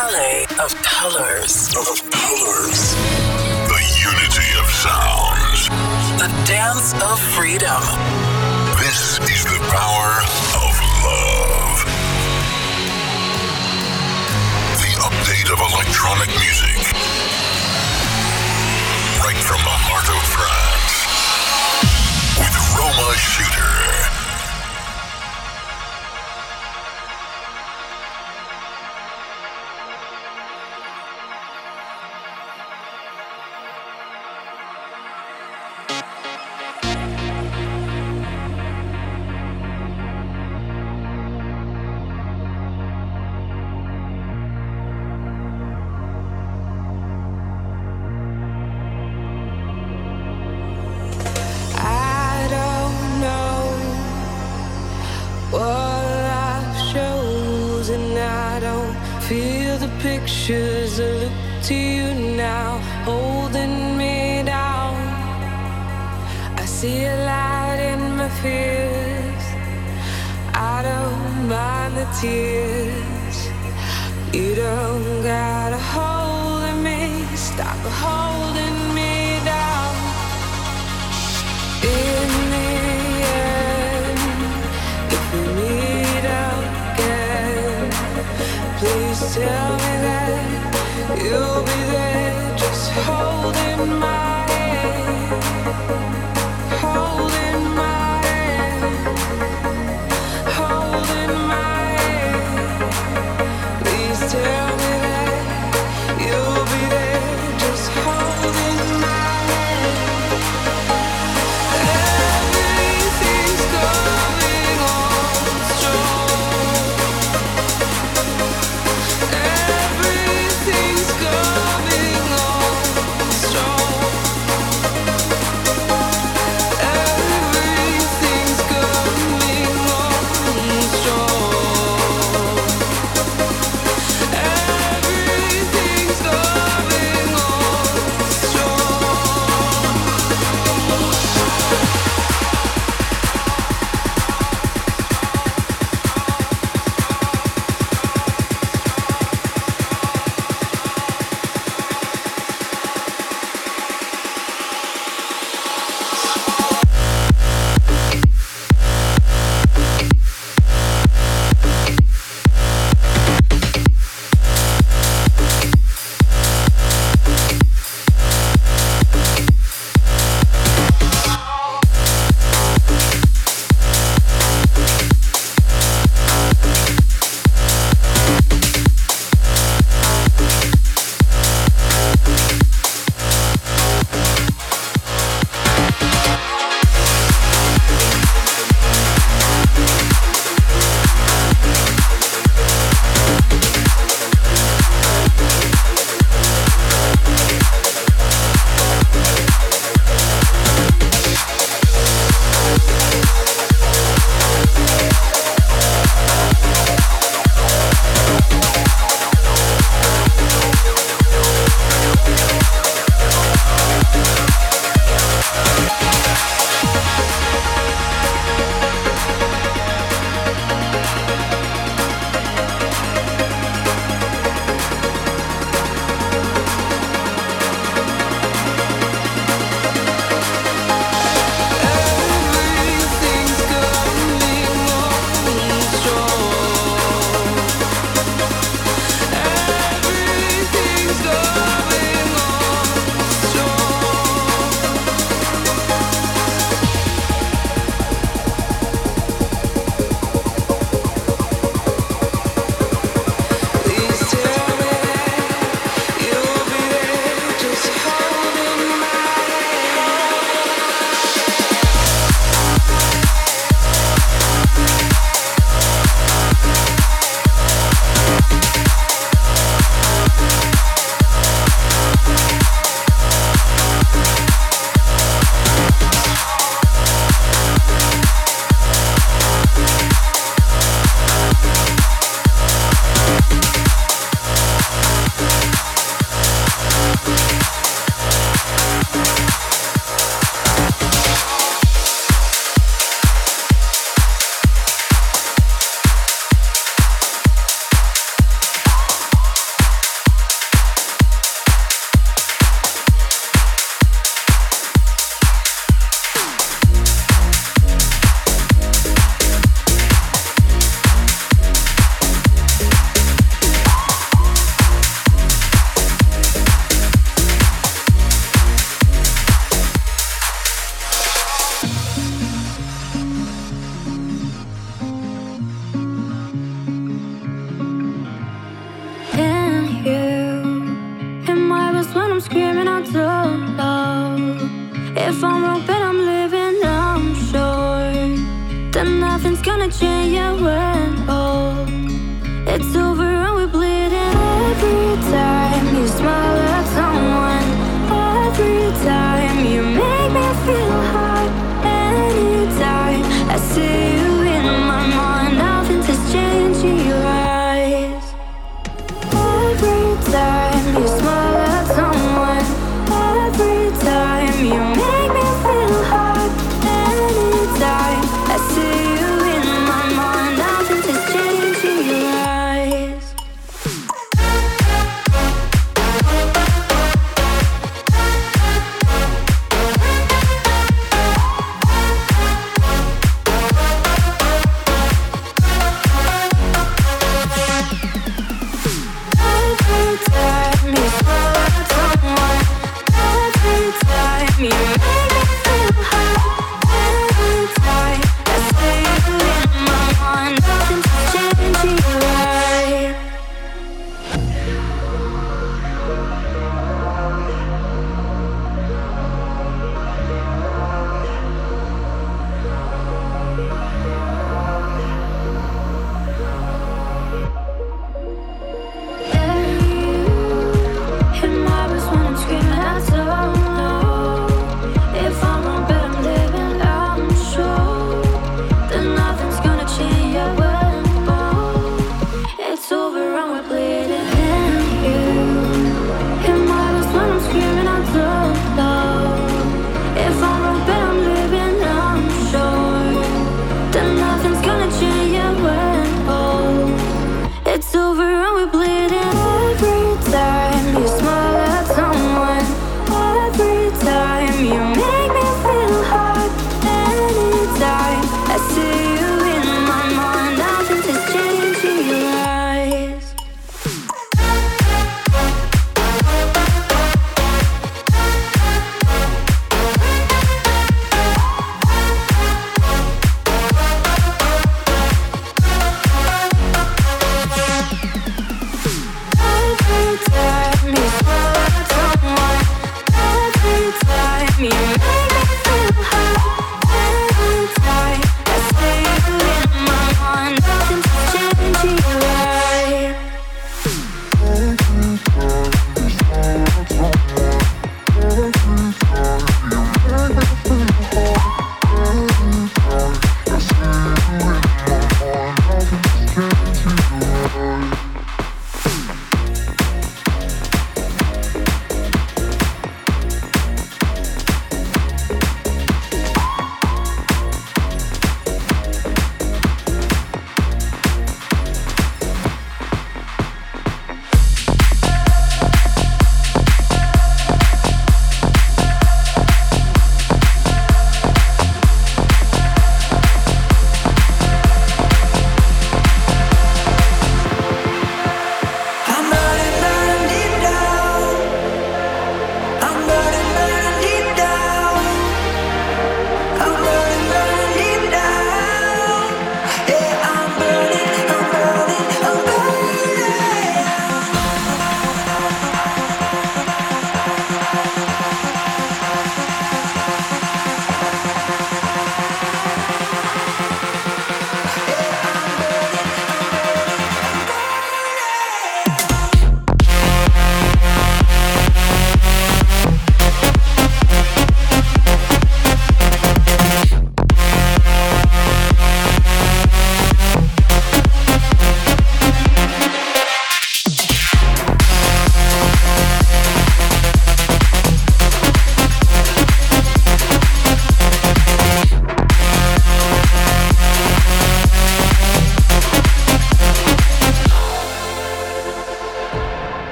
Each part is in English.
palette of colors. Of colors. The unity of sounds. The dance of freedom. This is the power of love. The update of electronic music. Right from the heart of France. With Roma Shooter.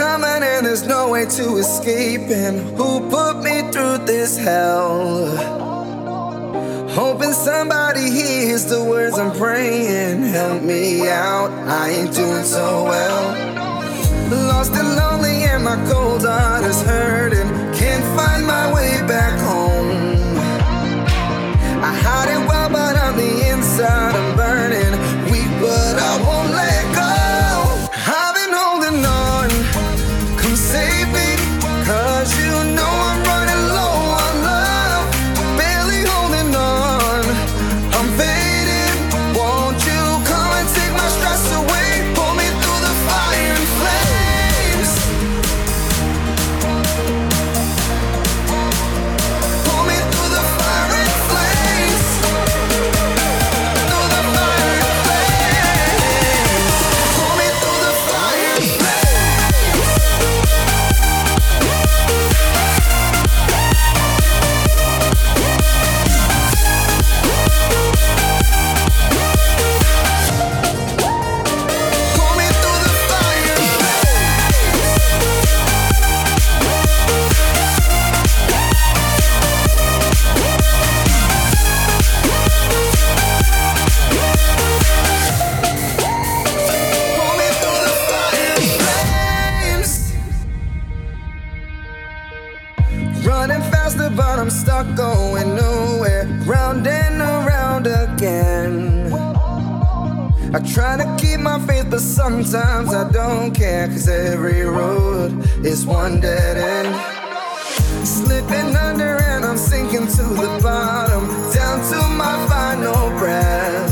Coming and there's no way to escape. And who put me through this hell? Hoping somebody hears the words I'm praying. Help me out, I ain't doing so well. Lost and lonely, and my cold heart is hurting. Can't find my way Try to keep my faith, but sometimes I don't care. Cause every road is one dead end. Slipping under and I'm sinking to the bottom. Down to my final breath.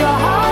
Your heart